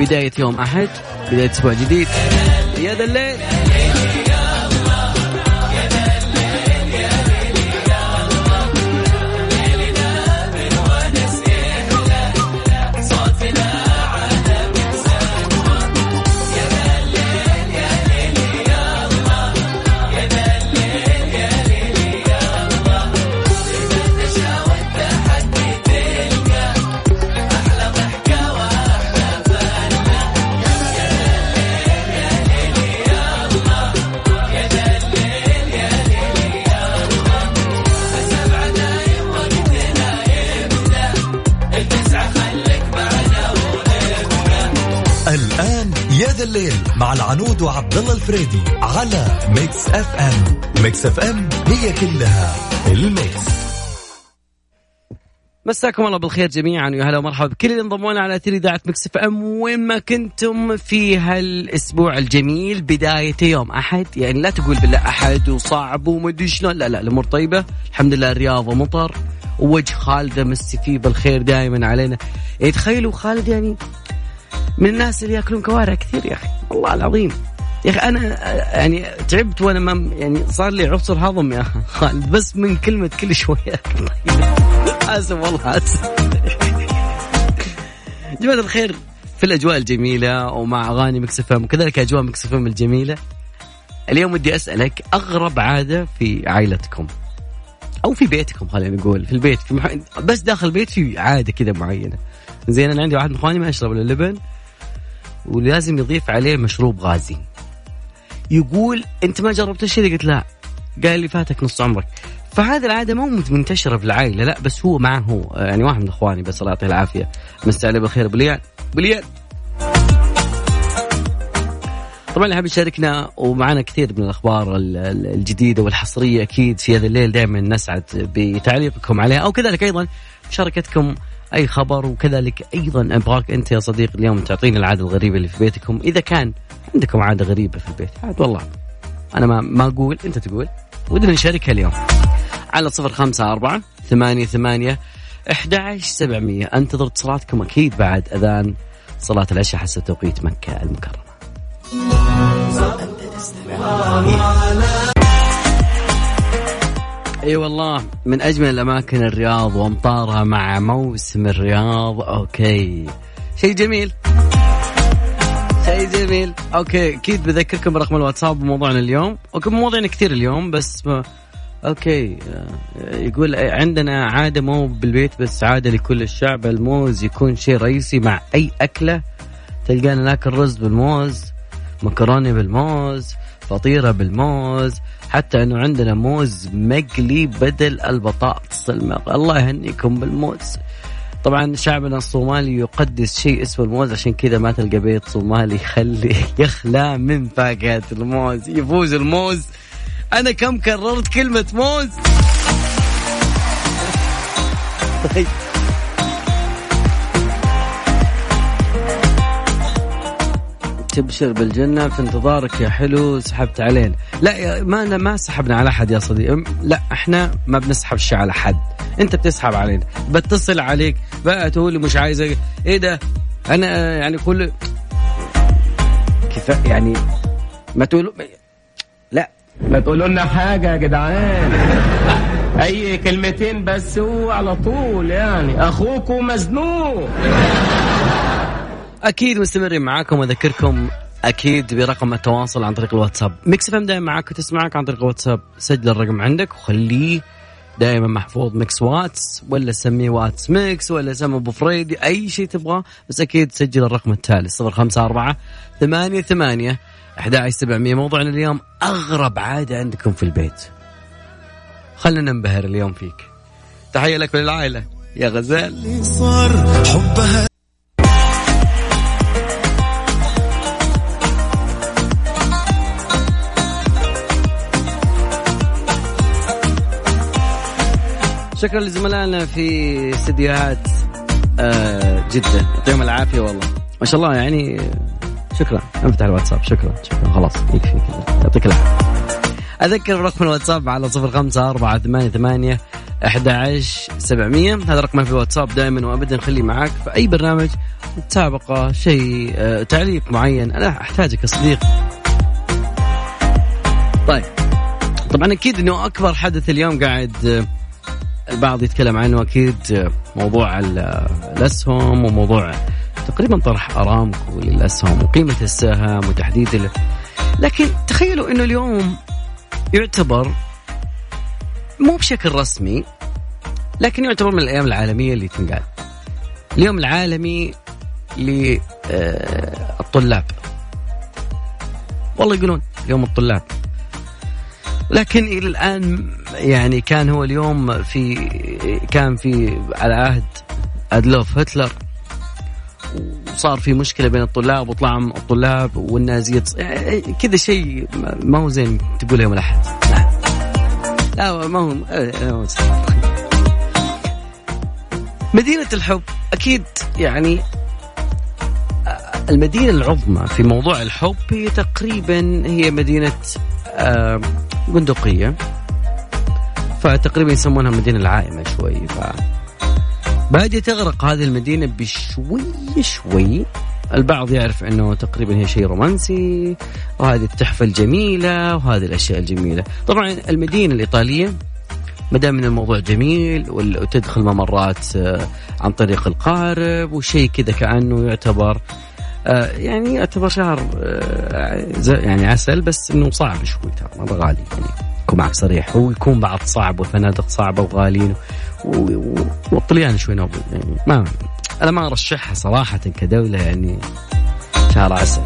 بداية يوم أحد بداية أسبوع جديد. يا ذا الليل. مع العنود وعبد الله الفريدي على Mix FM Mix FM هي كلها ال mix. مساكم الله بالخير جميعا ويا هلا ومرحبا بكل اللي انضموا لنا على أثير إذاعة Mix FM وين ما كنتم في هالأسبوع الجميل بداية يوم أحد يعني لا تقول بالله أحد وصعب ومدري شلون. لا لا الأمور طيبة. الحمد لله الرياض ومطر ووجه خالده مسي فيه بالخير دائما علينا. يعني تخيلوا خالد يعني من الناس اللي ياكلون كوارع كثير يا أخي. والله العظيم. يا أخي أنا يعني تعبت وأنا ما يعني صار لي عسر هضم يا خالد بس من كلمة كل شوية. آسف والله آسف. جماعة الخير في الأجواء الجميلة ومع أغاني مكسفم وكذلك أجواء مكسفم الجميلة اليوم ودي أسألك أغرب عادة في عائلتكم أو في بيتكم خلينا نقول في البيت في مح... بس داخل البيت في عادة كذا معينة. زين أنا عندي واحد من إخواني ما يشرب إلا اللبن ولازم يضيف عليه مشروب غازي. يقول أنت ما جربت الشيء قلت لا. قال لي فاتك نص عمرك. فهذه العادة مو منتشرة في العائلة لا بس هو معه هو. يعني واحد من إخواني بس الله يعطيه العافية. مسي عليه بالخير بليان بليان طبعا اللي حاب يشاركنا ومعنا كثير من الأخبار ال- ال- الجديدة والحصرية أكيد في هذا الليل. دائما نسعد بتعليقكم عليها أو كذلك أيضا مشاركتكم أي خبر وكذلك أيضا ابغاك أنت يا صديق اليوم تعطيني العادة الغريبة اللي في بيتكم. إذا كان عندكم عادة غريبة في البيت عاد والله. أنا ما ما أقول أنت تقول. ودنا نشاركها اليوم. على صفر خمسة أربعة ثمانية ثمانية أحد سبعمية. أنتظر اتصالاتكم أكيد بعد أذان صلاة العشاء حسب توقيت مكة المكرمة. إي أيوة والله. من أجمل الأماكن الرياض وأمطارها مع موسم الرياض. Okay. شيء جميل. شيء جميل. Okay. أكيد بذكركم برقم الواتساب بموضوعنا اليوم. Okay مواضيعنا كثير اليوم بس ما okay. يقول عندنا عادة مو بالبيت بس عادة لكل الشعب. الموز يكون شيء رئيسي مع أي أكلة. تلقانا ناكل رز بالموز مكرونة بالموز فطيرة بالموز حتى إنه عندنا موز مقلي بدل البطاطس المق... الله يهنيكم بالموز. طبعا شعبنا الصومالي يقدس شيء اسمه الموز عشان كذا ما تلقى بيت صومالي يخلي يخلى من فاكهة الموز. يفوز الموز. أنا كم كررت كلمة موز؟ تبشر بالجنة في انتظارك يا حلو سحبت علينا. لا ما أنا ما سحبنا على أحد يا صديقي. لا إحنا ما بنسحب شيء على حد. أنت بتسحب علينا. بتصل عليك بقى تقول لي مش عايزة إيه ده؟ أنا يعني كل كفاية يعني ما تقولوا لا. ما تقولوا لنا حاجة يا جدعان. أي كلمتين بس هو على طول يعني. أخوكم مزنوق. أكيد مستمرين معاكم واذكركم أكيد برقم التواصل عن طريق الواتساب. Mix FM دائما معك وتسمعك عن طريق الواتساب. سجل الرقم عندك وخليه دائما محفوظ. Mix واتس ولا سميه واتس Mix ولا سميه أبو فريدي أي شيء تبغاه. بس أكيد سجل الرقم التالي 054 ثمانية ثمانية 11700 موضوعنا اليوم أغرب عادة عندكم في البيت. خلينا ننبهر اليوم فيك. تحية لك وللعائلة. يا غزال. صار حبها شكرا لزملائنا في استديوهات آه جدة. يعطيهم العافية والله. ما شاء الله يعني شكرا. انفتح الواتساب. شكرا شكرا. خلاص يكفي كذا. يعطيك العافية. أذكر برقم الواتساب على صفر خمسة أربعة ثمانية ثمانية 11 700 هذا رقمنا في الواتساب دائما وابدا. خليه معك في أي برنامج مسابقه شيء آه، تعليق معين. أنا احتاجك يا صديقي طيب. طبعا أكيد إنه أكبر حدث اليوم قاعد آه، البعض يتكلم عنه أكيد آه، موضوع الأسهم وموضوع تقريبا طرح أرامكو للأسهم وقيمة السهم وتحديد لكن تخيلوا إنه اليوم يعتبر مو بشكل رسمي لكن يعتبر من الأيام العالمية اللي تنقال. اليوم العالمي للطلاب والله يقولون يوم الطلاب. لكن إلى الآن يعني كان هو اليوم في كان في على عهد أدلوف هتلر. وصار في مشكلة بين الطلاب وطلع الطلاب والنازية. يعني كذا شيء ما هو زين تقول يوم الأحد. لا ما هو مدينة الحب أكيد يعني المدينة العظمى في موضوع الحب هي تقريبا هي مدينة بندقية فتقريبا يسمونها مدينة العائمة شوي ف بادية تغرق هذه المدينة بشوي شوي. البعض يعرف إنه تقريبا هي شيء رومانسي وهذه التحفة الجميلة وهذه الأشياء الجميلة. طبعا المدينة الإيطالية ما دام من الموضوع جميل وتدخل ممرات آه، عن طريق القارب وشيء كذا كأنه يعتبر يعني يعتبر شهر آه، يعني عسل بس إنه صعب شوي ترى مره غالي يعني يكون معك صريح هو يكون بعض صعب وفنادق صعبة وغاليين والطليان شوي نوبل يعني ما أنا ما أرشحها صراحة كدولة يعني شهر عسل.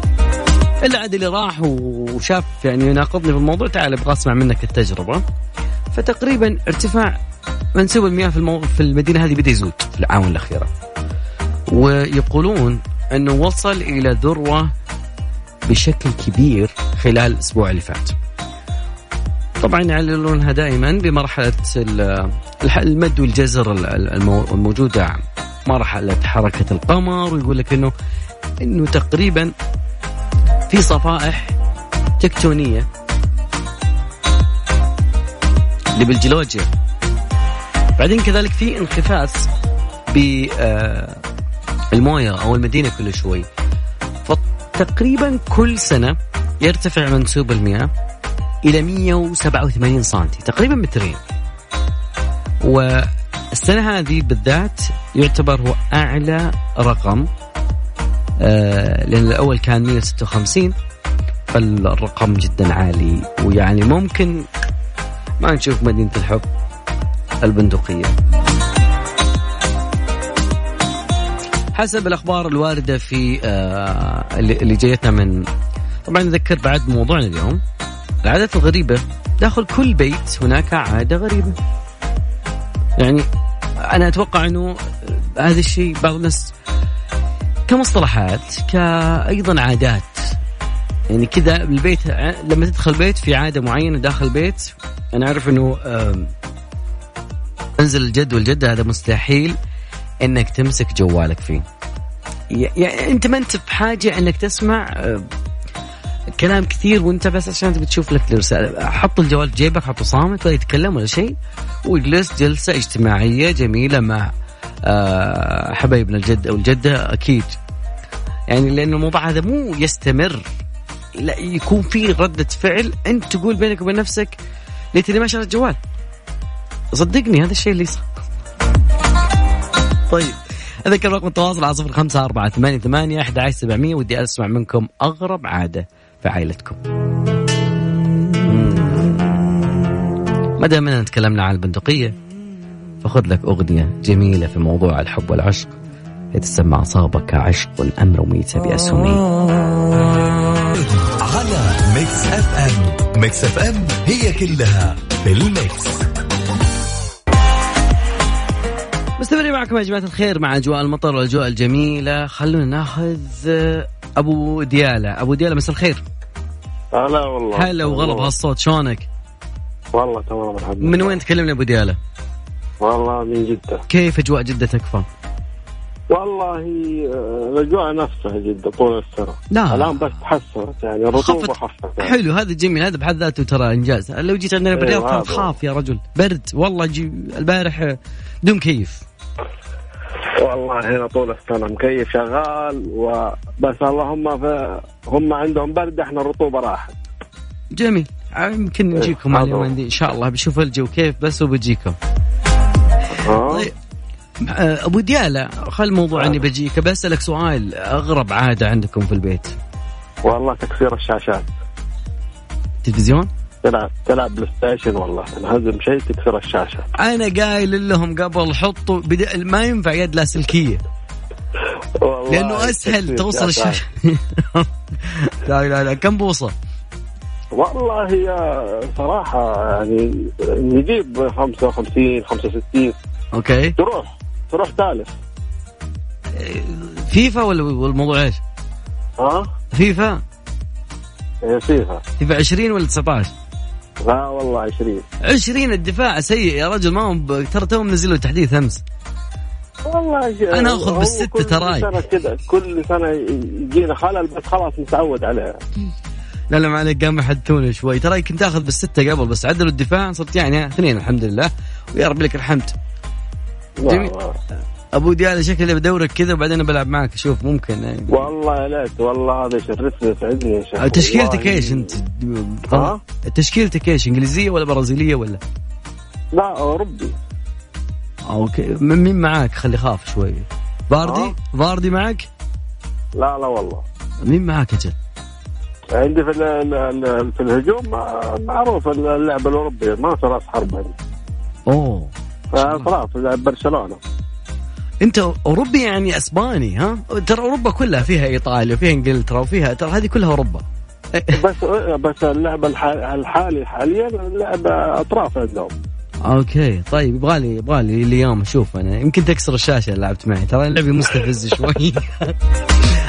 إلا عاد اللي راح وشاف يعني يناقضني في الموضوع تعال أبغى أسمع منك التجربة. فتقريبا ارتفاع منسوب المياه في, المو... في المدينة هذه بدا يزود في الاعوام الأخيرة. ويقولون أنه وصل إلى ذروة بشكل كبير خلال الأسبوع اللي فات. طبعا يعللونها دائما بمرحلة المد والجزر الموجودة مرحلة حركة القمر ويقول لك انه إنه تقريبا في صفائح تكتونية اللي بالجيولوجيا بعدين كذلك في انخفاض بالمويه أو المدينة كل شوي. فتقريبا كل سنة يرتفع منسوب المياه إلى 187 سم تقريبا مترين. والسنة هذه بالذات يعتبر هو أعلى رقم آه لأن الأول كان 156 فالرقم جدا عالي. ويعني ممكن ما نشوف مدينة الحب البندقية. حسب الأخبار الواردة في آه اللي جايتنا من طبعا نذكر بعد موضوعنا اليوم العادات الغريبة. داخل كل بيت هناك عادة غريبة. يعني أنا أتوقع أنه هذا الشيء بعض الناس كمصطلحات كأيضا عادات. يعني كذا البيت لما تدخل بيت في عادة معينة داخل البيت أنا أعرف أنه أنزل الجد والجدة هذا مستحيل. إنك تمسك جوالك فيه. يعني أنت ما أنت بحاجة إنك تسمع كلام كثير وأنت بس عشان تبي تشوف لك الرسالة. حط الجوال في جيبك حطه صامت ولا يتكلم ولا شيء واجلس جلسة اجتماعية جميلة مع آه، حبايبنا الجد أو الجدة أكيد. يعني لأن الموضوع هذا مو يستمر. لا يكون في ردة فعل. أنت تقول بينك وبين نفسك ليتني ما شريت جوال. صدقني هذا الشيء اللي صار طيب. أذكر رقم التواصل على صفر خمسة أربعة ثمانية ثمانية أحد عشر سبعمية. ودي أسمع منكم أغرب عادة في عائلتكم. ما دام إننا تكلمنا عن البندقية فخذ لك أغنية جميلة في موضوع الحب والعشق. يتسمى أصابك عشق الأمر ميت باسهمي على Mix FM. Mix FM هي كلها في ال Mix. مستمرين معكم يا جماعة الخير مع أجواء المطر والأجواء الجميلة خلونا ناخذ أبو ديالة أبو ديالة مساء الخير هلا والله هلا وغلب هالصوت شلونك؟ والله تمام الحمد لله من وين تكلمني أبو ديالة؟ والله من جدة كيف أجواء جدة تكفى؟ والله آه، الأجواء نفسها جدا طول السنة لا. الآن بس تحسنت يعني الرطوبة خفت. يعني. حلو هذا جميل هذا بحد ذاته ترى إنجاز لو جيت عندنا بالرياض كنت هذا. خاف يا رجل برد والله جي البارح بدون كيف والله هنا طول السنة مكيف شغال وبس اللهم في هم عندهم برد إحنا الرطوبة راحت. جميل. يمكن نجيكم إيه، على اليومين هو. دي إن شاء الله. بشوف الجو كيف بس وبجيكم. ها طيب. آه، أبو ديالة خل الموضوع إني بجيك. بسألك سؤال أغرب عادة عندكم في البيت. والله تكسير الشاشات. تلفزيون؟ تلعب تلعب PlayStation والله انهزم شيء تكسر الشاشة. أنا قايل لهم قبل حطوا بدا ما ينفع يد لاسلكيه والله لأنه أسهل توصل. الشاشة. لا لا لا كم بوصة؟ والله هي صراحة يعني نجيب 55 65 okay. تروح تروح ثالث. فيفا ولا والموضوع إيش؟ ها؟ فيفا؟ هي فيها فيفا 20 ولا 19 لا والله 20 20 الدفاع سيء يا رجل ما هو ترى توهم نزلوا تحديث أمس. والله أنا آخذ هو بالستة كل تراي. سنة كذا كل سنة يجينا خلل بس خلاص نتعود عليها. لا لا ما عليك قام يحدثون شوي. ترى كنت آخذ بالستة قبل بس عدلوا الدفاع صرت يعني اثنين الحمد لله. ويا رب لك الحمد. جميل. لا. ابو ديالة شكلي بدورك كذا وبعدين بلعب معك أشوف ممكن يعني. والله ليت والله هذا يشرفني يسعدني يا شيخ تشكيلتك. إيش أنت؟ ها؟ تشكيلتك إيش؟ إنجليزية ولا برازيلية ولا؟ لا أوروبي أوكي من مين معاك؟ خلي خاف شوي فاردي؟ فاردي معك؟ لا لا والله مين معاك أجل؟ عندي في في الهجوم معروف اللعب الأوروبي ما في رأس حرب أوه خلاص لعب برشلونة انت أوروبي يعني أسباني ها؟ ترى أوروبا كلها فيها إيطاليا وفيها إنجلترا وفيها ترى هذه كلها أوروبا. بس بس اللعب الح- الحالي حاليا اللعب أطراف عندهم. أوكي طيب يبغالي يبغالي اليوم أشوف أنا. يمكن تكسر الشاشة اللي لعبت معي ترى لعبي مستفز شوي.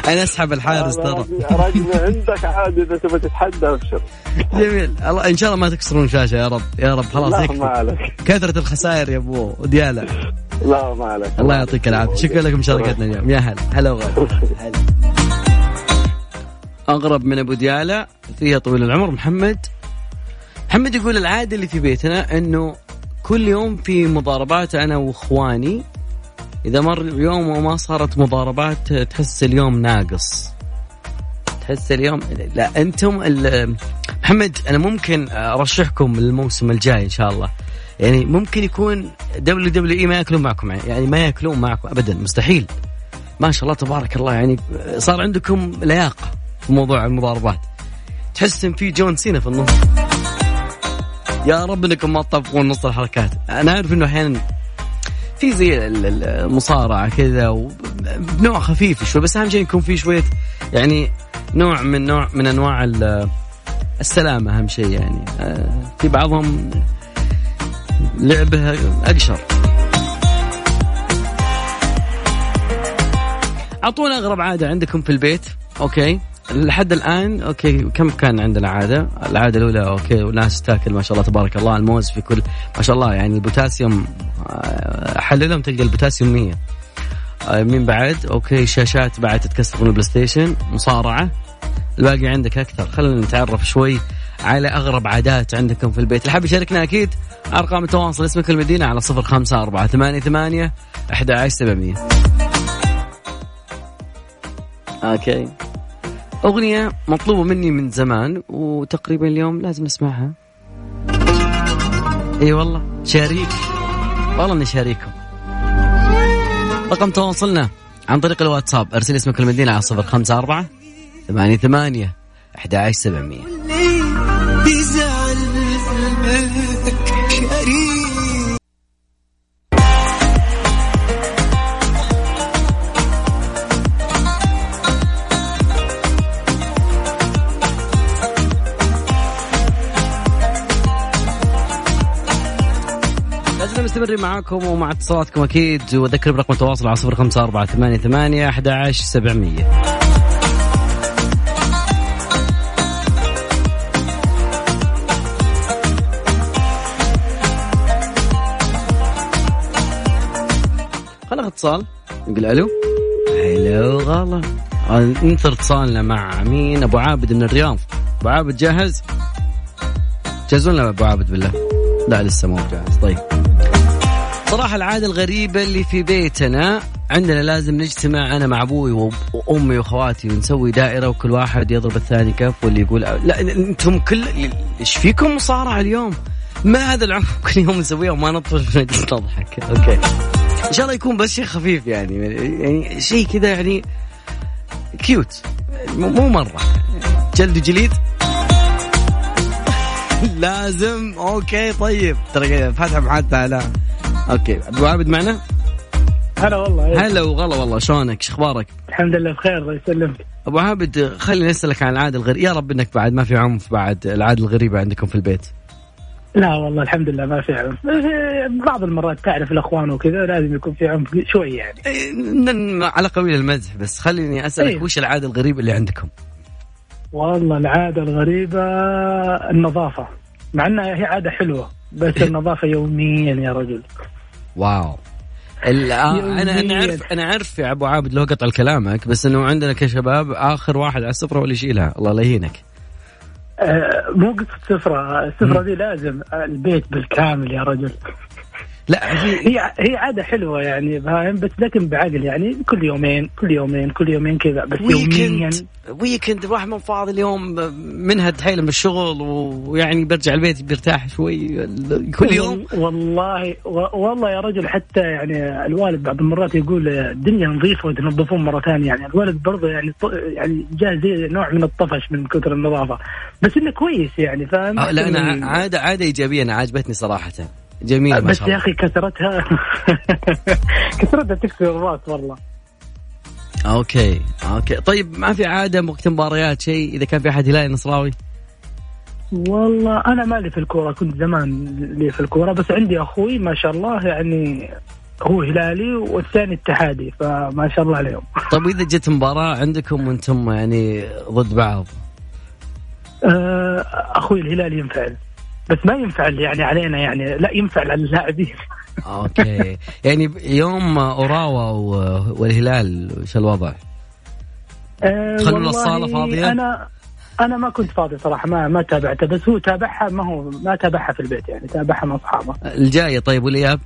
أنا أسحب الحارس ترى. رجل عندك عادي إذا تبغى تتحدى ابشر جميل. الله إن شاء الله ما تكسرون شاشة يا رب يا رب. خلاص يكفي. كثرة الخسائر يا أبو ديالا لا ما عليك. الله يعطيك العافية. شكرا لك مشاركتنا اليوم. يا هلا. هلا وغلا. هلا. اغرب من أبو ديالا فيها طويل العمر محمد. محمد يقول العادة اللي في بيتنا إنه كل يوم في مضاربات أنا وإخواني. إذا مر يوم وما صارت مضاربات تحس اليوم ناقص. تحس اليوم لا أنتم محمد أنا ممكن أرشحكم للموسم الجاي إن شاء الله. يعني ممكن يكون WWE ما يأكلون معكم يعني ما يأكلون معكم ابدا مستحيل. ما شاء الله تبارك الله يعني صار عندكم لياقة في موضوع المضاربات. تحس ان في جون سينا في النص. يا رب إنكم ما تطبقون نص الحركات. أنا عارف إنه أحيانا في زي ال- ال- المصارعة كذا بنوع خفيف شوي بس أهم شيء يكون في شوية يعني نوع من نوع من أنواع ال- السلامة أهم شيء يعني. آه، في بعضهم لعبة أقشر. أعطونا أغرب عادة عندكم في البيت. okay. لحد الآن okay كم كان عندنا عادة؟ العادة الأولى okay وناس تاكل ما شاء الله تبارك الله الموز في كل ما شاء الله يعني البوتاسيوم آه، حللهم تلقى البوتاسيوم 100 آه، مين بعد؟ okay شاشات بعد تتكسر من ال PlayStation مصارعة. الباقي عندك أكثر. خلينا نتعرف شوي على أغرب عادات عندكم في البيت. اللي حاب يشاركنا أكيد أرقام التواصل اسمك المدينة على صفر خمسة أربعة ثمانية ثمانية أحد عشر سبعمية. أوكي. أغنية مطلوبة مني من زمان وتقريبا اليوم لازم نسمعها إي والله شريك والله إني شريككم رقم تواصلنا عن طريق الواتساب ارسل اسمك المدينة على صفر خمسة أربعة ثمانية ثمانية أحد عشر سبعمية. معاكم ومع اتصالاتكم أكيد وأذكر برقم التواصل على صفر خمسة أربعة ثمانية ثمانية أحد عشر سبعمية. اتصال؟ نقول ألو؟ حلو غلا. ننتظر اتصالنا مع مين؟ أبو عابد من الرياض. أبو عابد جاهز؟ جهزوا لنا أبو عابد بالله. لا لسه مو جاهز. طيب. صراحة العادة الغريبة اللي في بيتنا عندنا لازم نجتمع أنا مع أبوي وأمي وأخواتي ونسوي دائرة وكل واحد يضرب الثاني كف واللي يقول لا أنتم كل إيش فيكم مصارعة اليوم؟ ما هذا العمر كل يوم نسويها وما نطفش نضحك. okay. إن شاء الله يكون بس شيء خفيف يعني يعني شيء كذا يعني cute مو مرة. جلد جليد. لازم. okay طيب. ترى فاتحه محادثه على okay. أبو عابد معنا؟ هلا والله. هلا وغلا والله. شلونك؟ شو أخبارك؟ الحمد لله بخير الله يسلمك. أبو عابد خليني أسألك عن العادة الغريبه يا رب إنك بعد ما في عنف بعد العادة الغريبة عندكم في البيت. لا والله الحمد لله ما في عنف. بعض المرات تعرف الأخوان وكذا لازم يكون في عنف شوي يعني. إيه على قبيل المزح بس خليني أسألك إيه؟ وش العادة الغريبة اللي عندكم؟ والله العادة الغريبة النظافة مع إنها هي عادة حلوة بس إيه. النظافة يوميا يا رجل. واو. أنا أنا اعرف أنا أعرف يا أبو عابد لو قطع كلامك بس إنه عندنا كشباب آخر واحد على السفرة واللي يشيلها. الله لا يهينك. آه، مو قصة سفرة. السفرة دي لازم البيت بالكامل يا رجل. لا. هي هي عادة حلوة يعني فاهم؟ بس لكن بعقل يعني كل يومين كل يومين كل يومين كذا بس يوميا. ويكند الواحد من فاضي اليوم منها تحيل من الشغل ويعني برجع البيت بيرتاح شوي كل يوم. والله والله يا رجل حتى يعني الوالد بعض المرات يقول الدنيا نظيفة وتنظفون مرة ثانية. يعني الوالد برضه يعني يعني جاء زي نوع من الطفش من كثر النظافة. بس إنه كويس يعني فاهم؟ آه لا أنا عادة عادة إيجابية أنا عجبتني صراحة. جميل ما شاء الله. بس يا أخي كثرتها كثرتها تكسر الرأس والله. okay okay. طيب ما في عادة وقت مباريات شيء؟ إذا كان في أحد هلالي نصراوي؟ والله أنا مالي في الكورة كنت زمان لي في الكورة بس عندي أخوي ما شاء الله يعني هو هلالي والثاني اتحادي فما شاء الله عليهم. طيب وإذا جت مباراة عندكم وأنتم يعني ضد بعض؟ أه، أخوي الهلالي ينفعل. بس ما ينفعل يعني علينا يعني لا ينفعل على اللاعبين أوكي يعني يوم أوراوا والهلال وش الوضع؟ أه تخلون الصالة فاضية؟ أنا أنا ما كنت فاضي صراحة ما ما تابعته بس هو تابعها ما هو ما تابعها في البيت يعني تابعها مع أصحابه الجاية طيب والإياب؟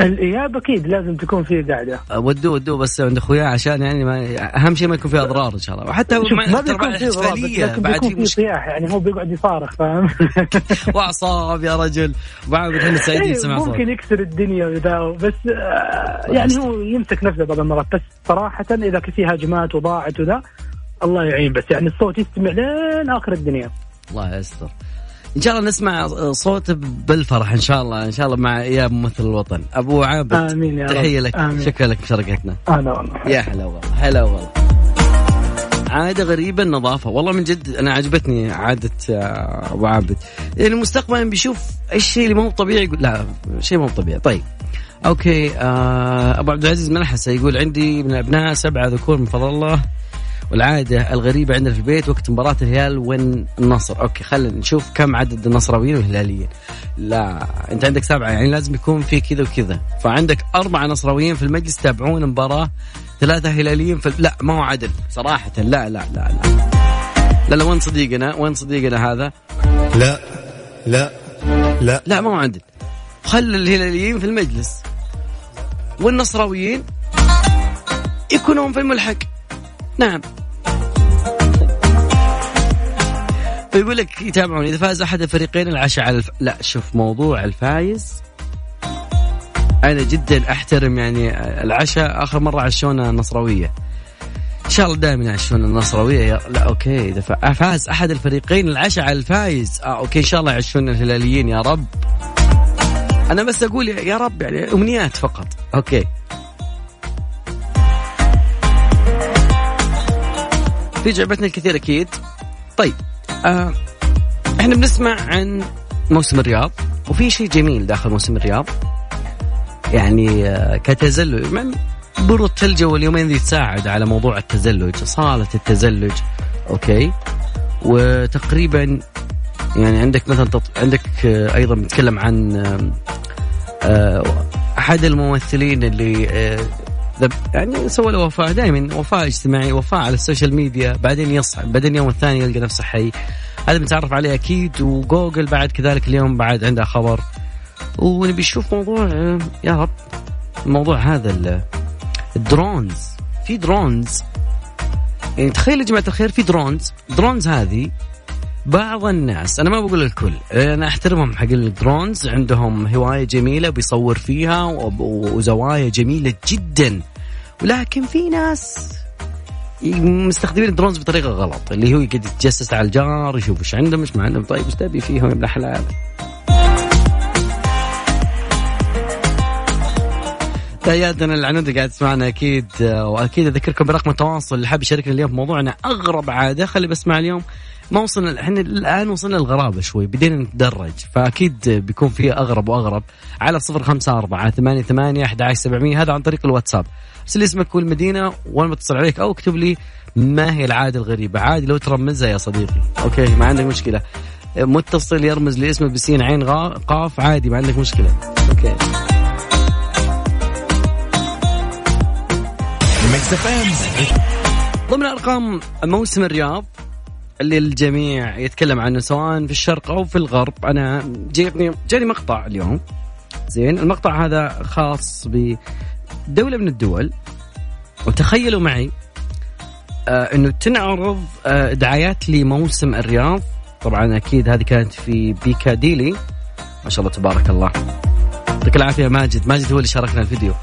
الإياب أكيد لازم تكون فيه قاعدة. ودوه ودوه بس عند اخويا عشان يعني ما أهم شيء ما يكون فيه أضرار إن شاء الله. وحتى ما بيكون فيه أضرار بعد في صياح يعني هو بيقعد يصارخ فاهم؟ وأعصاب يا رجل. بعد إحنا سعيدين سمع صوت ممكن يكسر الدنيا وذا بس آه، يعني هو يمسك نفسه بعض المرات. بس صراحة إذا في هجمات وضاعت وذا الله يعين بس. يعني الصوت يستمع لين آخر الدنيا. الله يستر. إن شاء الله نسمع صوت بالفرح إن شاء الله إن شاء الله مع إياب ممثل الوطن. أبو عابد آمين يا رب. تحية لك. آمين. شكرا لك مشاركتنا هلا والله يا هلا والله هلا والله. عادة غريبة النظافة. والله من جد أنا عجبتني عادة آه، أبو عابد. يعني مستقبلا بيشوف إيش الشيء اللي مو طبيعي يقول لا شيء مو طبيعي. طيب. أوكي آه أبو عبد العزيز منحسة يقول عندي من الأبناء سبعة ذكور من فضل الله. والعادة الغريبة عندنا في البيت وقت مباراة الهلال والنصر أوكي خلينا نشوف كم عدد النصراويين والهلاليين. لا أنت عندك سبعة يعني لازم يكون في كذا وكذا. فعندك أربعة نصراويين في المجلس تابعون المباراة ثلاثة هلاليين في لا ما هو عدل صراحة. لا لا لا لا. لا لا وين صديقنا؟ وين صديقنا هذا؟ لا لا لا. لا ما هو عدل. خلي الهلاليين في المجلس. والنصراويين يكونون في الملحق. نعم. فيقول لك يتابعون إذا فاز أحد الفريقين العشاء على الف... لا شوف موضوع الفايز. أنا جدا أحترم يعني العشاء آخر مرة عشونا النصراويه إن شاء الله دائما يعشون النصراويه. لا okay إذا فاز أحد الفريقين العشاء على الفايز. آه okay إن شاء الله يعشون الهلاليين يا رب. أنا بس أقول يا رب يعني أمنيات فقط. okay. في جعبتنا الكثير أكيد. طيب آه إحنا بنسمع عن موسم الرياض وفي شيء جميل داخل موسم الرياض. يعني آه كتزلج برو الثلج واليومين ذي تساعد على موضوع التزلج صالة التزلج okay؟ وتقريبا يعني عندك مثلا تط... عندك آه أيضا بنتكلم عن آه أحد الممثلين اللي آه يعني سوى له وفاة. دائما وفاة اجتماعي وفاة على ال social media. بعدين يصحى بعدين اليوم الثاني يلقى نفسه حي. هذا بنتعرف عليه أكيد. وجوجل بعد كذلك اليوم بعد عنده خبر. ونبي نشوف موضوع يا رب. الموضوع هذا ال drones. في drones. يعني تخيل يا جماعة الخير في drones. drones هذه بعض الناس أنا ما بقول الكل أنا أحترمهم حق ال drones عندهم هواية جميلة بيصور فيها وزوايا جميلة جدا. ولكن في ناس مستخدمين ال drones بطريقة غلط اللي هو يقعد يتجسس على الجار يشوف إيش عندهم إيش ما عندهم طيب إيش تبي فيهم يا ابن الحلال؟ تحياتنا العنود قاعد تسمعنا أكيد وأكيد أذكركم برقم التواصل اللي حاب يشاركنا اليوم في موضوعنا أغرب عادة خلي بسمع اليوم. ما وصلنا إحنا الآن وصلنا الغرابه شوي بدينا نتدرج فأكيد بيكون في أغرب وأغرب. على صفر خمسة أربعة ثمانية ثمانية أحد سبعمية هذا عن طريق الواتساب. ارسل اسمك والمدينة وأنا بتصل عليك أو اكتب لي ما هي العادة الغريبة. عادي لو ترمزها يا صديقي. أوكي ما عندك مشكلة. متصل يرمز لاسمه بسين عين قاف عادي ما عندك مشكلة. أوكي. ضمن أرقام موسم الرياض اللي الجميع يتكلم عنه سواء في الشرق أو في الغرب. أنا جيتني جاني مقطع اليوم. زين المقطع هذا خاص بدولة من الدول. وتخيلوا معي آه إنه تنعرض آه دعايات لموسم الرياض. طبعا أكيد هذه كانت في بيكاديلي ما شاء الله تبارك الله. يعطيك العافية ماجد. ماجد هو اللي شاركنا الفيديو.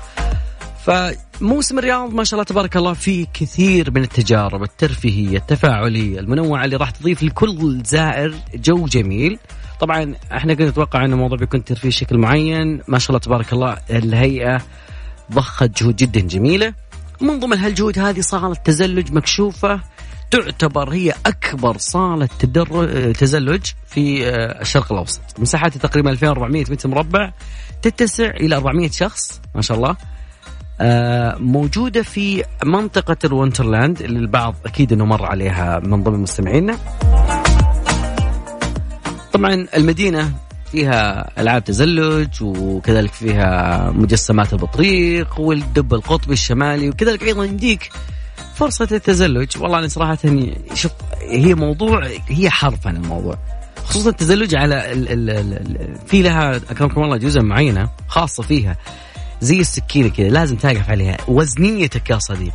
فموسم الرياض ما شاء الله تبارك الله فيه كثير من التجارب الترفيهية التفاعلية المنوعة اللي راح تضيف لكل زائر جو جميل. طبعا إحنا كنا نتوقع إن الموضوع بيكون ترفيه بشكل معين. ما شاء الله تبارك الله الهيئة ضخت جهود جدا جميلة. من ضمن هالجهود هذه صالة تزلج مكشوفة تعتبر هي أكبر صالة تزلج في آه، الشرق الأوسط. مساحتها تقريبا 2400 متر مربع تتسع إلى 400 شخص ما شاء الله. آه، موجودة في منطقة الونترلاند اللي البعض أكيد إنه مر عليها من ضمن مستمعينا. طبعا المدينة فيها ألعاب تزلج وكذلك فيها مجسمات البطريق والدب القطبي الشمالي وكذلك أيضا يمديك فرصة التزلج. والله أنا صراحة شوف هي موضوع هي حرف عن الموضوع. خصوصا التزلج على ال ال ال في لها أكرمكم الله جزء معينة خاصة فيها. زي السكينة كذا لازم تقف عليها. وزنيتك يا صديقي.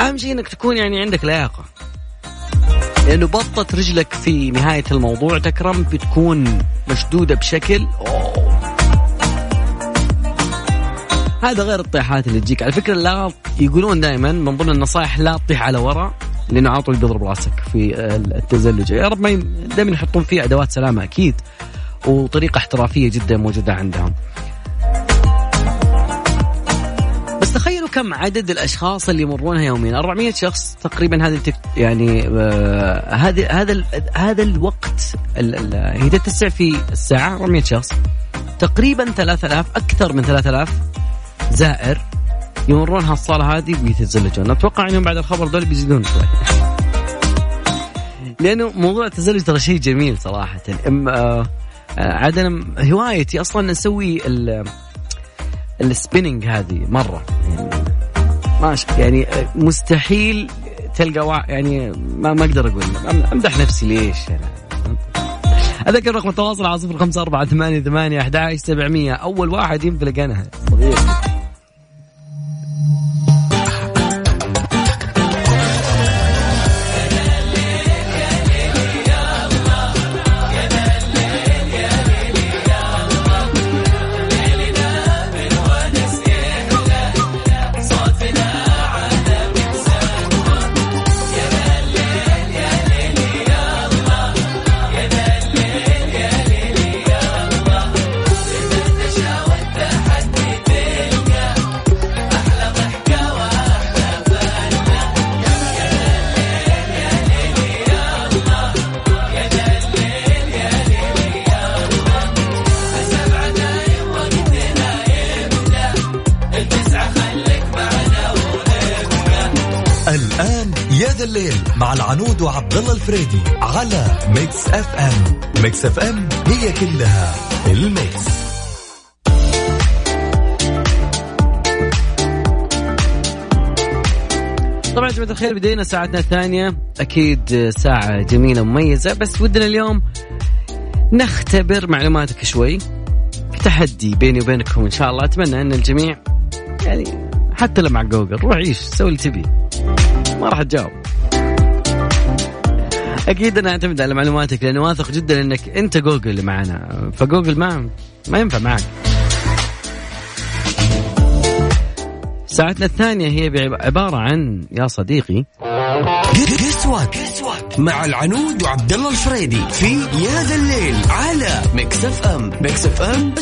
أهم شيء إنك تكون يعني عندك لياقة. لأنه بطه رجلك في نهاية الموضوع تكرم بتكون مشدودة بشكل أوه. هذا غير الطيحات اللي تجيك. على فكرة لا يقولون دائما من ضمن النصائح لا تطيح على ورا لأنه على طول بيضرب رأسك في التزلج. يا رب ما دائما يحطون فيه أدوات سلامة أكيد وطريقة احترافية جدا موجودة عندهم. تخيلوا كم عدد الأشخاص اللي يمرونها يوميا؟ 400 شخص تقريبا هذه يعني آه هذا هذا هذا الوقت هي تتسع في الساعة 400 شخص. تقريبا 3000 أكثر من 3000 زائر يمرون هالصاله هذه ويتزلجون أتوقع إنهم بعد الخبر دول بيزيدون شوي. لأنه موضوع التزلج ترى شيء جميل صراحة. اما آه عاد هوايتي أصلا نسوي ال spinning هذه مرة. يعني ماشي يعني مستحيل تلقى يعني ما ما أقدر أقول. أمدح نفسي ليش يعني أذكر رقم التواصل على صفر خمسة أربعة ثمانية ثمانية أحد سبعمية. أول واحد ينفلق أنا. صغير. الفريدي على Mix FM. Mix FM هي كلها ال mix. طبعا جماعة الخير بدينا ساعتنا الثانية. أكيد ساعة جميلة مميزة بس ودنا اليوم نختبر معلوماتك شوي. تحدي بيني وبينكم إن شاء الله أتمنى أن الجميع يعني حتى لو مع جوجل روح عيش سوي اللي تبي. ما راح تجاوب. أكيد أنا أعتمد على معلوماتك لاني واثق جدا إنك أنت جوجل معنا. فجوجل ما ما ينفع معك. ساعتنا الثانية هي عبارة عن يا صديقي. قسوات مع العنود وعبد الله الفريدي في يا ذا الليل على Mix FM Mix FM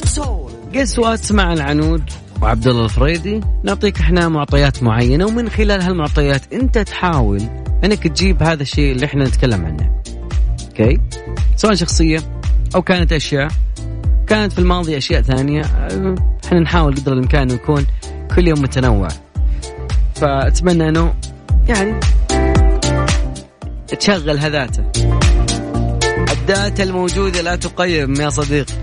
Guess What مع العنود وعبد الله الفريدي. نعطيك إحنا معطيات معينة ومن خلال هالمعطيات أنت تحاول إنك تجيب هذا الشيء اللي إحنا نتكلم عنه. okay؟ سواء شخصية أو كانت أشياء. كانت في الماضي أشياء ثانية. إحنا نحاول قدر الإمكان يكون كل يوم متنوع. فأتمنى أنه يعني تشغل هال data. ال data الموجودة لا تقيم يا صديقي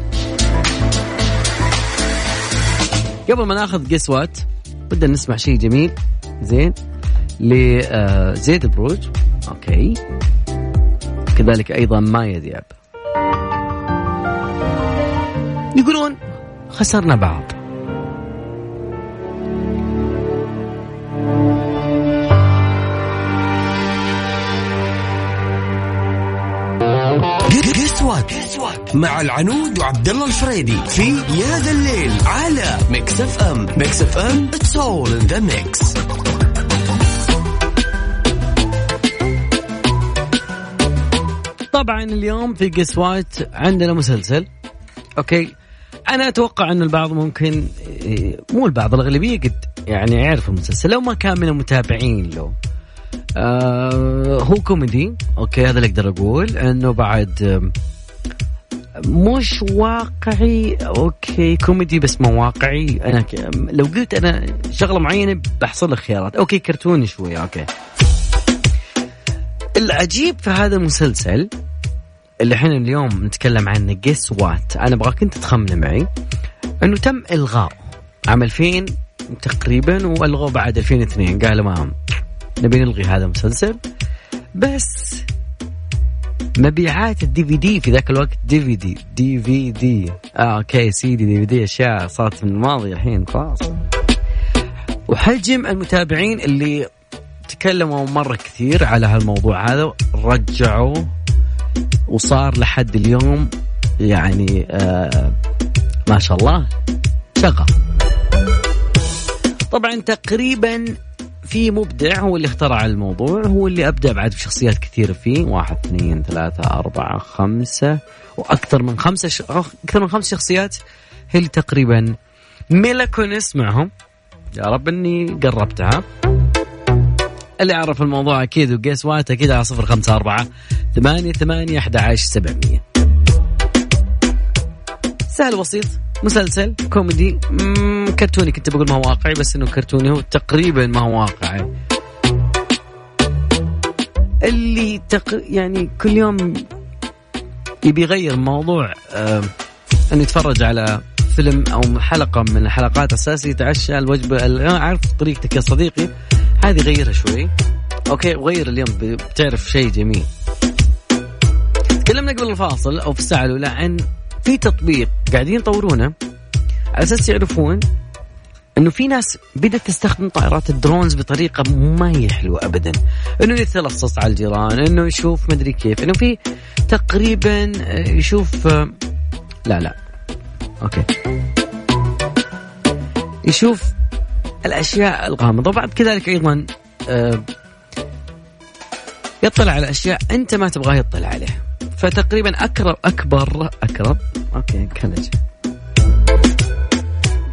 قبل ما ناخذ قسوات بدنا نسمع شيء جميل. زين؟ لزيد بروج. أوكي. كذلك أيضا مايا دياب يقولون خسرنا بعض. مع العنود وعبد الله الفريدي في يا ذا الليل على Mix FM Mix FM it's all in the mix طبعا اليوم في Guess What عندنا مسلسل. okay. أنا أتوقع ان البعض ممكن إيه، مو البعض الأغلبية قد يعني يعرف المسلسل لو ما كان من المتابعين له. آه هو كوميدي. okay هذا اللي أقدر أقول. إنه بعد مش واقعي. okay كوميدي بس مو واقعي. أنا. لو قلت أنا شغلة معينة بحصل لك خيارات. أوكي كرتوني شوي okay. العجيب في هذا المسلسل اللي إحنا اليوم نتكلم عنه guess what أنا أبغاك أنت تخمن معي إنه تم إلغاء عام 2000 تقريبا وألغوا بعد 2002 قالوا ما نبي نلغي هذا المسلسل. بس مبيعات ال DVD في ذاك الوقت دي في دي دي في دي آه okay CD DVD أشياء صارت من الماضي الحين خلاص. وحجم المتابعين اللي تكلموا مرة كثير على هالموضوع هذا رجعوا وصار لحد اليوم يعني آه ما شاء الله شغل طبعا تقريبا في مبدع هو اللي اخترع الموضوع هو اللي أبدع بعد بشخصيات كثيرة فيه. واحد اثنين ثلاثة أربعة خمسة وأكثر من خمسة ش... أكثر من خمس شخصيات هي اللي تقريبا ميلا كونس معهم. يا رب إني قربتها. اللي يعرف الموضوع أكيد و guess what أكيد على صفر خمسة أربعة ثمانية ثمانية أحد عشر سبعمية. سهل بسيط مسلسل كوميدي. كرتوني كنت بقول ما هو واقعي بس إنه كرتوني هو تقريبا ما هو واقعي. اللي تق... يعني كل يوم يبي يغير موضوع آه إنه يتفرج على فيلم أو حلقة من الحلقات أساس يتعشى الوجبة عارف طريقتك يا صديقي. هذه غيرها شوي. okay وغير اليوم بتعرف شيء جميل. تكلمنا قبل الفاصل أو في الساعة الأولى عن في تطبيق قاعدين يطورونه. على أساس يعرفون إنه في ناس بدأت تستخدم طائرات ال drones بطريقة ما هي حلوة ابدا. إنه يتلصص على الجيران إنه يشوف مدري كيف إنه في تقريبا يشوف لا لا. okay. يشوف الأشياء الغامضة. وبعد كذلك أيضا آه، يطلع على أشياء أنت ما تبغاه يطلع عليها. فتقريبا اكبر أكبر اكبر okay king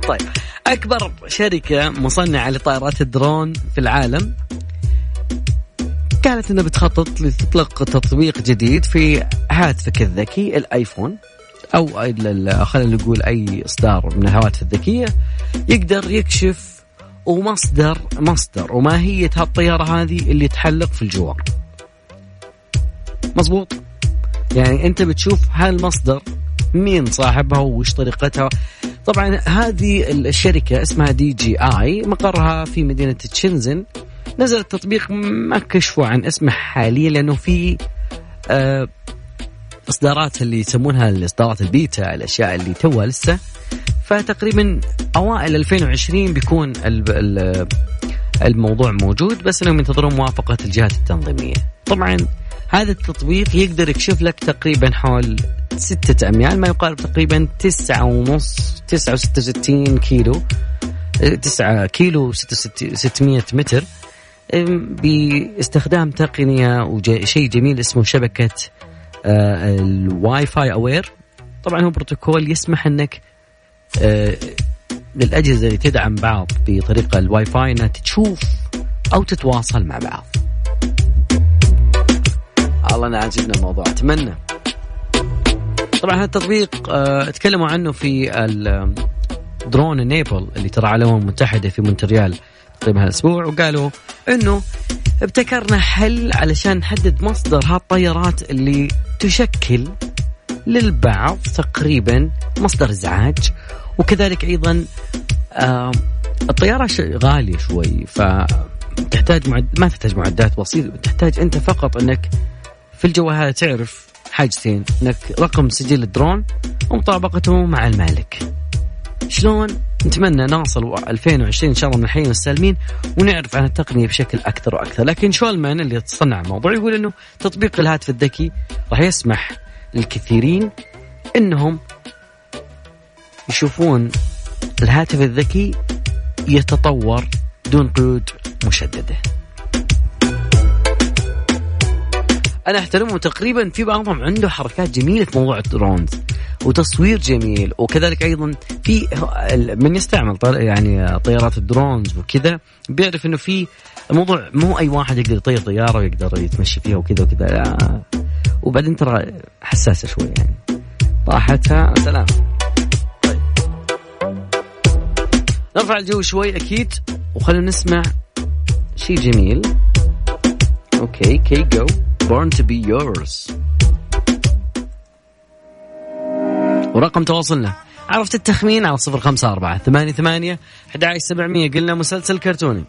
طيب أكبر شركة مصنعة لطائرات الدرون في العالم قالت إنها بتخطط لتطلق تطبيق جديد في هاتفك الذكي الآيفون. أو خلينا نقول أي إصدار من الهواتف الذكية يقدر يكشف ومصدر مصدر وماهيه هالطيارة هذه اللي تحلق في الجوار. مزبوط؟ يعني أنت بتشوف هالمصدر مين صاحبها وش طريقتها طبعا هذه الشركة اسمها DJI مقرها في مدينة شنزن نزل التطبيق ما كشفوا عن اسمه حاليا لأنه في آه إصدارات اللي يسمونها الاصدارات البيتا الأشياء اللي توها لسه فتقريبا أوائل 2020 بيكون الموضوع موجود بس إنهم ينتظرون موافقة الجهات التنظيمية. طبعا هذا التطبيق يقدر يكشف لك تقريبا حول ستة أميال ما يقارب تقريبا تسعة ونص تسعة وستة وستين كيلو تسعة كيلو ستمية متر باستخدام تقنية وشيء جميل اسمه شبكة ال Wi-Fi Aware طبعا هو بروتوكول يسمح آه، للأجهزة اللي تدعم بعض بطريقة الواي فاي إنها تشوف أو تتواصل مع بعض. الله انا عاجبنا الموضوع أتمنى. طبعا هذا التطبيق آه تكلموا عنه في Drone Enable اللي ترعاه الأمم المتحدة في مونتريال تقريبا هالاسبوع وقالوا إنه ابتكرنا حل علشان نحدد مصدر هالطيارات اللي تشكل للبعض تقريبا مصدر إزعاج وكذلك أيضا الطيارة غالية شوي فتحتاج معد... ما تحتاج معدات بسيطة تحتاج أنت فقط أنك في الجوال هذا تعرف حاجتين أنك رقم سجل الدرون ومطابقته مع المالك. شلون؟ نتمنى نوصل 2020 إن شاء الله من الحين والسالمين ونعرف عن التقنية بشكل أكثر وأكثر، لكن شولمان اللي تصنع الموضوع يقول إنه تطبيق الهاتف الذكي راح يسمح للكثيرين إنهم يشوفون الهاتف الذكي يتطور دون قيود مشددة. أنا احترمهم تقريبا في بعضهم عنده حركات جميلة في موضوع الدرونز وتصوير جميل وكذلك أيضا في من يستعمل يعني طيارات ال drones وكذا بيعرف إنه في الموضوع مو أي واحد يقدر يطير طيارة ويقدر يتمشي فيها وكذا وكذا وبعدين ترى حساسة شوي يعني. طاحتها سلام. نرفع الجو شوي أكيد وخلونا نسمع شيء جميل. okay Kygo born to be yours. ورقم تواصلنا. عرفت التخمين؟ على صفر خمسة أربعة ثمانية ثمانية سبعمية. قلنا مسلسل كرتوني.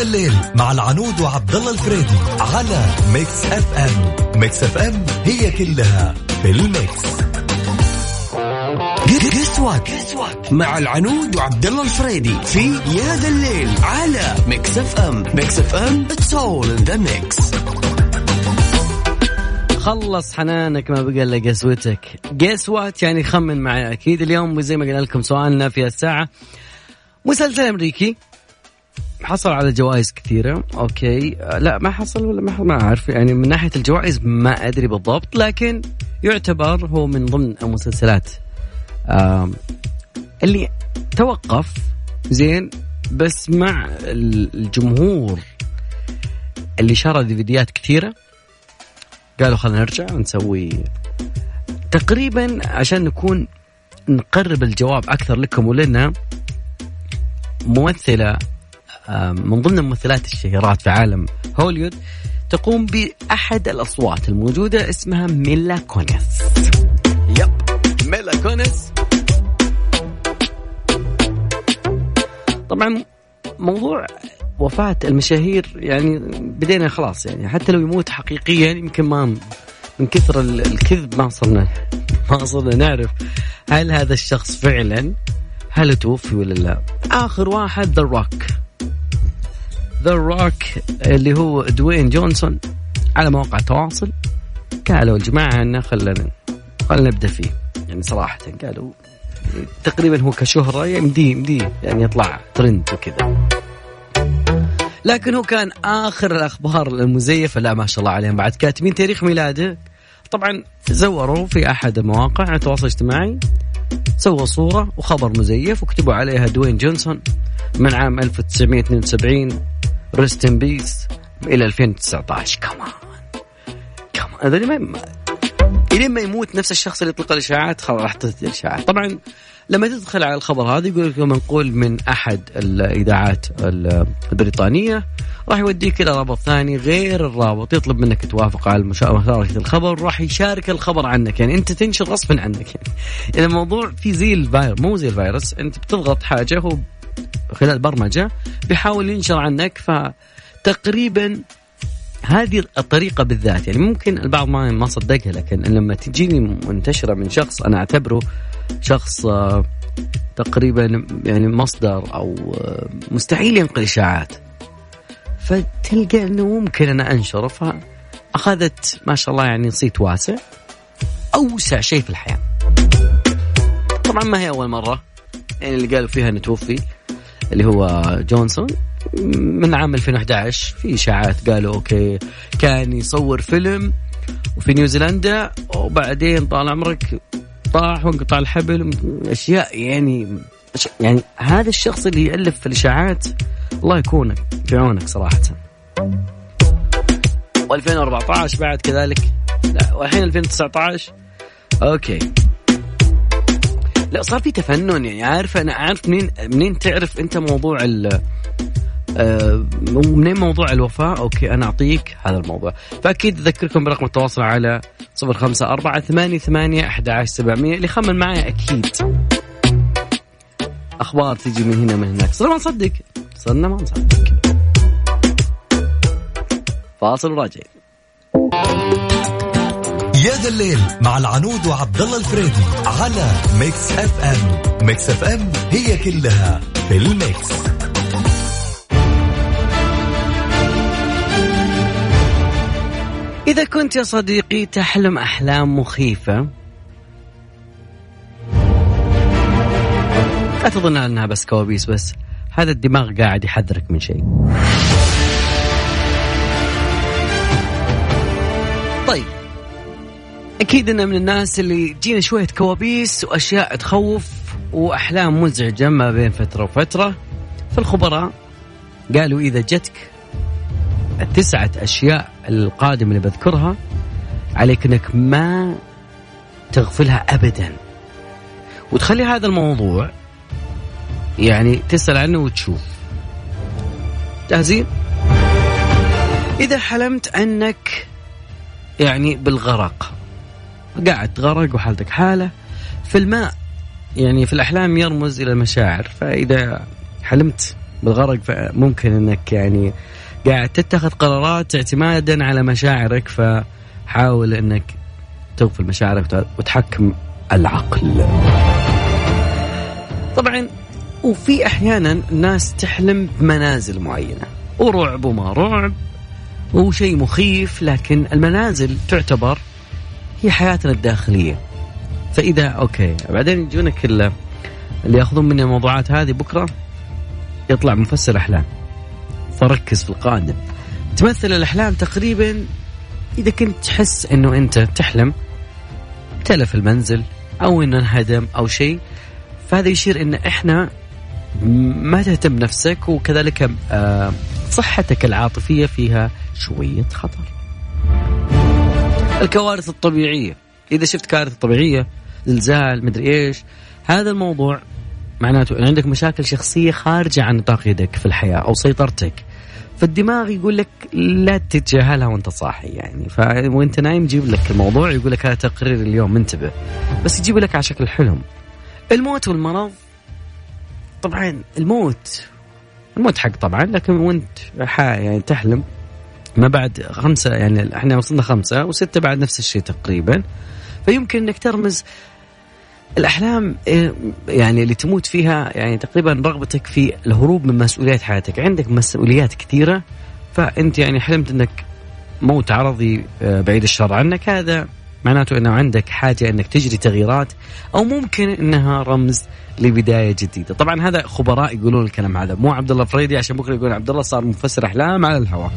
يا ذا الليل مع العنود وعبد الله الفريدي على Mix FM. Mix FM هي كلها في ال mix. قسوة مع العنود وعبد الله الفريدي في يا ذا الليل على Mix FM. Mix FM it's all in the mix خلص حنانك ما بقى إلا قسوتك قسوات يعني خمن معي أكيد. اليوم زي ما قلنا لكم سؤالنا في الساعة. مسلسل أمريكي. حصل على جوائز كثيرة okay. لا ما حصل ولا ما ما أعرف. يعني من ناحية الجوائز ما أدري بالضبط لكن يعتبر هو من ضمن المسلسلات اللي توقف زين بس مع الجمهور اللي شرى ديفيديات كثيرة. قالوا خلينا نرجع ونسوي تقريبا عشان نكون نقرب الجواب أكثر لكم ولنا ممثلة من ضمن الممثلات الشهيرات في عالم هوليوود تقوم بأحد الأصوات الموجودة اسمها ميلا كونيس. يب ميلا كونيس. طبعا موضوع وفاة المشاهير يعني بدينا خلاص يعني حتى لو يموت حقيقيا يمكن ما من كثر الكذب ما صرنا ما صرنا نعرف هل هذا الشخص فعلا هل توفي ولا لا. آخر واحد The Rock The Rock اللي هو دوين جونسون على مواقع التواصل. قالوا الجماعة أنه خلنا خلنا نبدأ فيه. يعني صراحة قالوا تقريبا هو كشهرة يمديه يمديه يعني يطلع ترند وكذا. لكن هو كان آخر الأخبار المزيفة لا ما شاء الله عليهم بعد كاتبين تاريخ ميلاده طبعا زوروا في أحد المواقع التواصل الاجتماعي. سووا صورة وخبر مزيف وكتبوا عليها دوين جونسون من عام 1972 rest in peace إلى 2019 كمان كمان هذول ما إلين ما يموت نفس الشخص اللي يطلق الإشاعات خلاص راح تنتهي الاشاعات طبعا لما تدخل على الخبر هذا يقول لك منقول من أحد الإذاعات البريطانية راح يوديك إلى رابط ثاني غير الرابط يطلب منك توافق على مشاركة الخبر راح يشارك الخبر عنك يعني أنت تنشر غصبا عنك يعني, يعني الموضوع في زي الفيروس مو زي الفيروس أنت بتضغط حاجة هو خلال برمجة بيحاول ينشر عنك فتقريبا هذه الطريقة بالذات يعني ممكن البعض ما ما صدقها لكن لما تجيني منتشرة من شخص أنا أعتبره شخص آه، تقريبا يعني مصدر أو آه، مستحيل ينقل إشاعات. فتلقى أنه ممكن أنا أنشره فأخذت ما شاء الله يعني صيت واسع أوسع شيء في الحياة. طبعا ما هي أول مرة يعني اللي قالوا فيها أنه توفي اللي هو جونسون. من عام 2011 في إشاعات قالوا okay كان يصور فيلم وفي نيوزيلندا وبعدين طال عمرك طاح وانقطع الحبل أشياء يعني يعني هذا الشخص اللي يألف في الإشاعات الله يكونك في عونك صراحة و2014 بعد كذلك لا والحين 2019 okay. لا صار في تفنن يعني عارف أنا عارف منين منين تعرف أنت موضوع ال منين موضوع الوفاة okay أنا أعطيك هذا الموضوع. فأكيد أذكركم برقم التواصل على صفر خمسة أربعة ثمانية ثمانية أحد عشر سبعمية. اللي خمن معي أكيد أخبار تجي من هنا من هناك. صرنا ما نصدق. صرنا ما نصدق. فاصل وراجعين. يا ذا الليل مع العنود وعبد الله الفريدي على Mix FM. Mix FM هي كلها في ال mix. إذا كنت يا صديقي تحلم أحلام مخيفة لا تظن أنها بس كوابيس بس هذا الدماغ قاعد يحذرك من شيء. طيب أكيد أنا من الناس اللي تجينا شوية كوابيس وأشياء تخوف وأحلام مزعجة ما بين فترة وفترة. فالخبراء قالوا إذا جتك التسعة أشياء القادمة اللي بذكرها عليك أنك ما تغفلها أبدا وتخلي هذا الموضوع يعني تسأل عنه وتشوف جاهزين؟ إذا حلمت أنك يعني بالغرق قاعد تغرق وحالتك حالة في الماء يعني في الأحلام يرمز إلى المشاعر فإذا حلمت بالغرق فممكن أنك يعني قاعد تتخذ قرارات اعتمادا على مشاعرك فحاول أنك تغفل مشاعرك وتحكم العقل. طبعا وفي أحيانا ناس تحلم بمنازل معينة ورعب وما رعب وشيء مخيف لكن المنازل تعتبر هي حياتنا الداخلية. فإذا أوكي بعدين يجونك اللي يأخذون مني الموضوعات هذه بكرة يطلع مفسر أحلام. فركز في القادم. تمثل الأحلام تقريبا إذا كنت تحس أنه أنت تحلم تلف المنزل أو أنه انهدم أو شيء فهذا يشير أن إحنا ما تهتم نفسك وكذلك آه، صحتك العاطفية فيها شوية خطر. الكوارث الطبيعية. إذا شفت كارثة طبيعية زلزال مدري إيش هذا الموضوع معناته أن عندك مشاكل شخصية خارجة عن نطاق يدك في الحياة أو سيطرتك. فالدماغ يقول لك لا تتجاهلها وانت صاحي يعني. ف وانت نايم يجيب لك الموضوع يقول لك هذا تقرير اليوم انتبه. بس يجيب لك على شكل حلم. الموت والمرض طبعا الموت الموت حق طبعا لكن وانت يعني تحلم. ما بعد خمسة يعني إحنا وصلنا خمسة وستة بعد نفس الشيء تقريبا. فيمكن إنك ترمز الأحلام إيه، يعني اللي تموت فيها يعني تقريبا رغبتك في الهروب من مسؤوليات حياتك. عندك مسؤوليات كثيرة فأنت يعني حلمت إنك موت عرضي آه، بعيد الشر عنك. هذا معناته إنه عندك حاجة إنك تجري تغييرات أو ممكن إنها رمز لبداية جديدة، طبعا هذا خبراء يقولون الكلام هذا مو عبد الله فريدي. عشان بكرة يقول عبد الله صار مفسر أحلام على الهواء.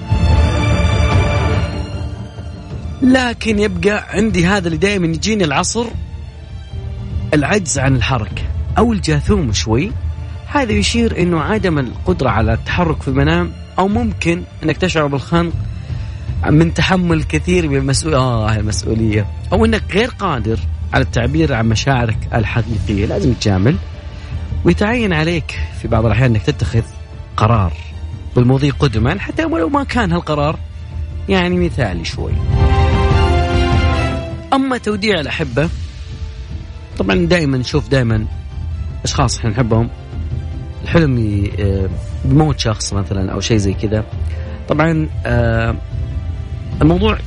لكن يبقى عندي هذا اللي دائما يجيني العصر العجز عن الحركة أو الجاثوم شوي هذا يشير أنه عدم القدرة على التحرك في المنام أو ممكن أنك تشعر بالخنق من تحمل كثير من المسؤولية آه المسؤولية. أو أنك غير قادر على التعبير عن مشاعرك الحقيقية لازم تجامل. ويتعين عليك في بعض الأحيان إنك تتخذ قرار. بالمضي قدما حتى ولو ما كان هالقرار. يعني مثالي شوي. أما توديع الأحبة طبعا دائما نشوف دائما أشخاص إحنا نحبهم الحلم آه، بموت شخص مثلا أو شيء زي كذا طبعا آه، الموضوع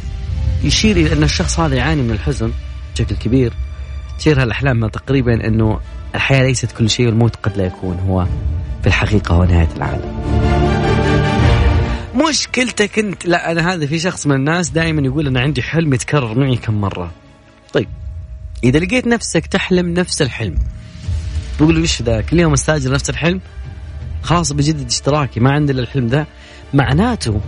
يشير إلى أن الشخص هذا يعاني من الحزن بشكل كبير تشير هالأحلام تقريبا إنه الحياة ليست كل شيء والموت قد لا يكون هو في الحقيقة هو نهاية العالم. مشكلتك أنت لا أنا هذا في شخص من الناس دائما يقول أنا عندي حلم يتكرر معي كم مرة. طيب إذا لقيت نفسك تحلم نفس الحلم تقول وش ذا؟ كل يوم أستأجر نفس الحلم خلاص بجدد اشتراكي ما عندي إلا الحلم ذا. معناته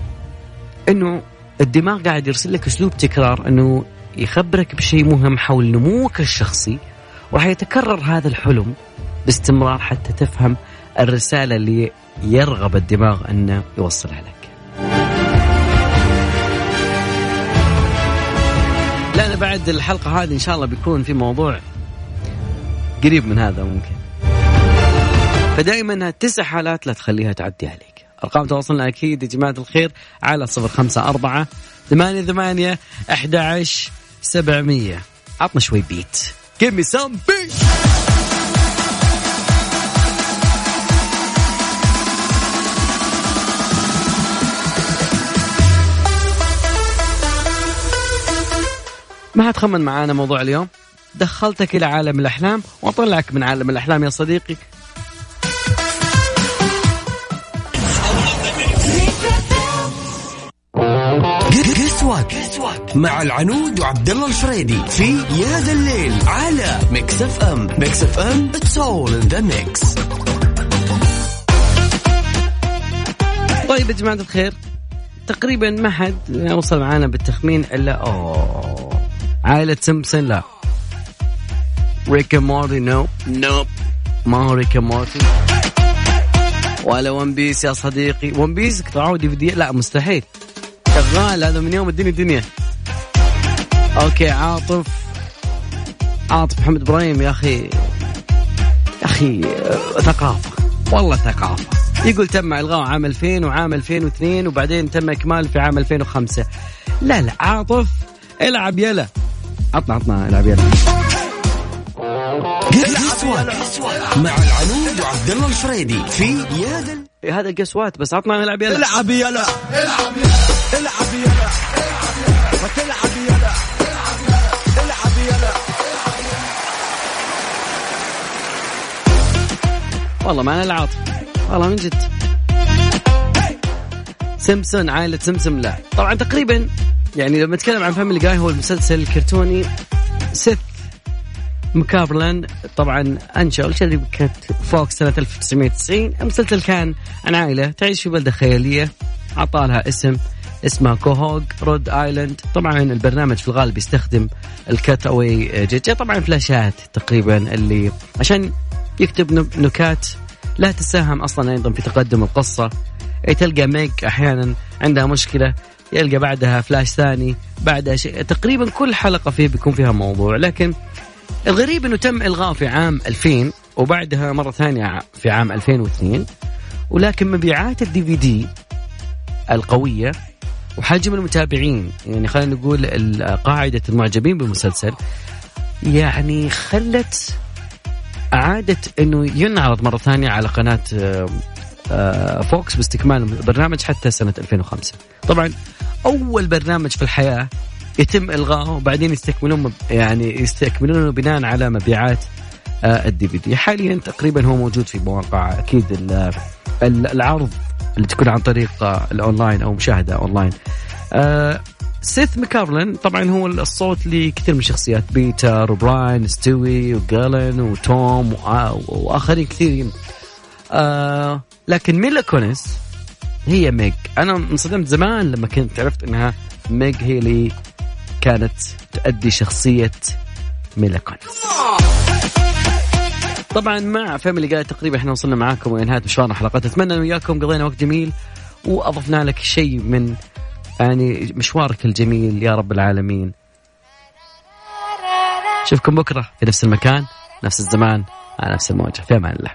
إنه الدماغ قاعد يرسل لك أسلوب تكرار إنه يخبرك بشيء مهم حول نموك الشخصي وحيتكرر هذا الحلم باستمرار حتى تفهم الرسالة اللي يرغب الدماغ أنه يوصلها لك. لا أنا بعد الحلقة هذه إن شاء الله بيكون في موضوع قريب من هذا ممكن. فدائما تسع حالات لا تخليها تعدي عليك. أرقام تواصلنا أكيد يا جماعة الخير على صفر خمسة أربعة ثمانية ثمانية أحد عشر سبعمية. عطنا شوي بيت Give me some beat. ما حتخمن معانا موضوع اليوم؟ دخلتك إلى عالم الأحلام وأطلعك من عالم الأحلام يا صديقي. مع العنود وعبد الله الفريدي في يا ذا الليل على Mix FM Mix FM it's all in the mix طيب يا جماعة الخير تقريبا ما حد وصل معانا بالتخمين إلا أوه. عائلة سمبسون لا. Rick Morty no no ما هو Rick Morty ولا One Piece يا صديقي. One Piece قطعوا DVD لا مستحيل. شغال هذا من يوم الدنيا الدنيا. okay عاطف. عاطف محمد إبراهيم يا أخي. يا أخي ثقافة. والله ثقافة. يقول تم إلغاء عام 2000 وعام 2002 وبعدين تم إكمال في عام 2005 لا لا عاطف العب يلا. عطنا عطنا العب يلا مع العنود وعبد الله الفريدي في يا ذا هذا القسوات بس عطنا العب يلا العب يلا العب يلا العب يلا ما تلعب يلا العب يلا والله ما العاطف والله من جد. سمسون عائلة سمسم لا. طبعا تقريبا يعني لما نتكلم عن Family Guy هو المسلسل الكرتوني سيث مكفارلان طبعا أنشأ شركة فوكس سنة 1990 المسلسل كان عن عائلة تعيش في بلدة خيالية عطالها اسم اسمها كوهوغ رود آيلاند. طبعا البرنامج في الغالب يستخدم ال cutaway gag طبعا فلاشات تقريبا اللي عشان يكتب نكات لا تساهم أصلا أيضا في تقدم القصة. اي تلقى ميج أحيانا عندها مشكلة. يلقى بعدها فلاش ثاني بعدها شيء. تقريبا كل حلقة فيه بيكون فيها موضوع لكن الغريب إنه تم الغائه في عام 2000 وبعدها مرة ثانية في عام 2002 ولكن مبيعات ال DVD القوية وحجم المتابعين يعني خلينا نقول قاعدة المعجبين بالمسلسل يعني خلت أعادت أنه ينعرض مرة ثانية على قناة فوكس باستكمال البرنامج حتى سنة 2005 طبعا أول برنامج في الحياة يتم إلغائه وبعدين يستكملون يعني يستكملونه بناء على مبيعات آه، ال DVD حاليا تقريبا هو موجود في مواقع أكيد العرض اللي تكون عن طريق الأونلاين أو مشاهدة أونلاين. آه سيث مكفارلن طبعا هو الصوت لكثير من الشخصيات بيتر وبراين ستوي وجلين وتوم وآخرين كثيرين. آه لكن ميلا كونس هي ميج أنا انصدمت زمان لما كنت عرفت إنها ميج هي اللي كانت تؤدي شخصية ميلا كونس طبعا مع Family Guy تقريبا إحنا وصلنا معاكم لنهايه مشوارنا حلقات أتمنى ان وياكم قضينا وقت جميل وأضفنا لك شيء من يعني مشوارك الجميل يا رب العالمين. اشوفكم بكرة في نفس المكان نفس الزمان على نفس الموجة. في أمان الله.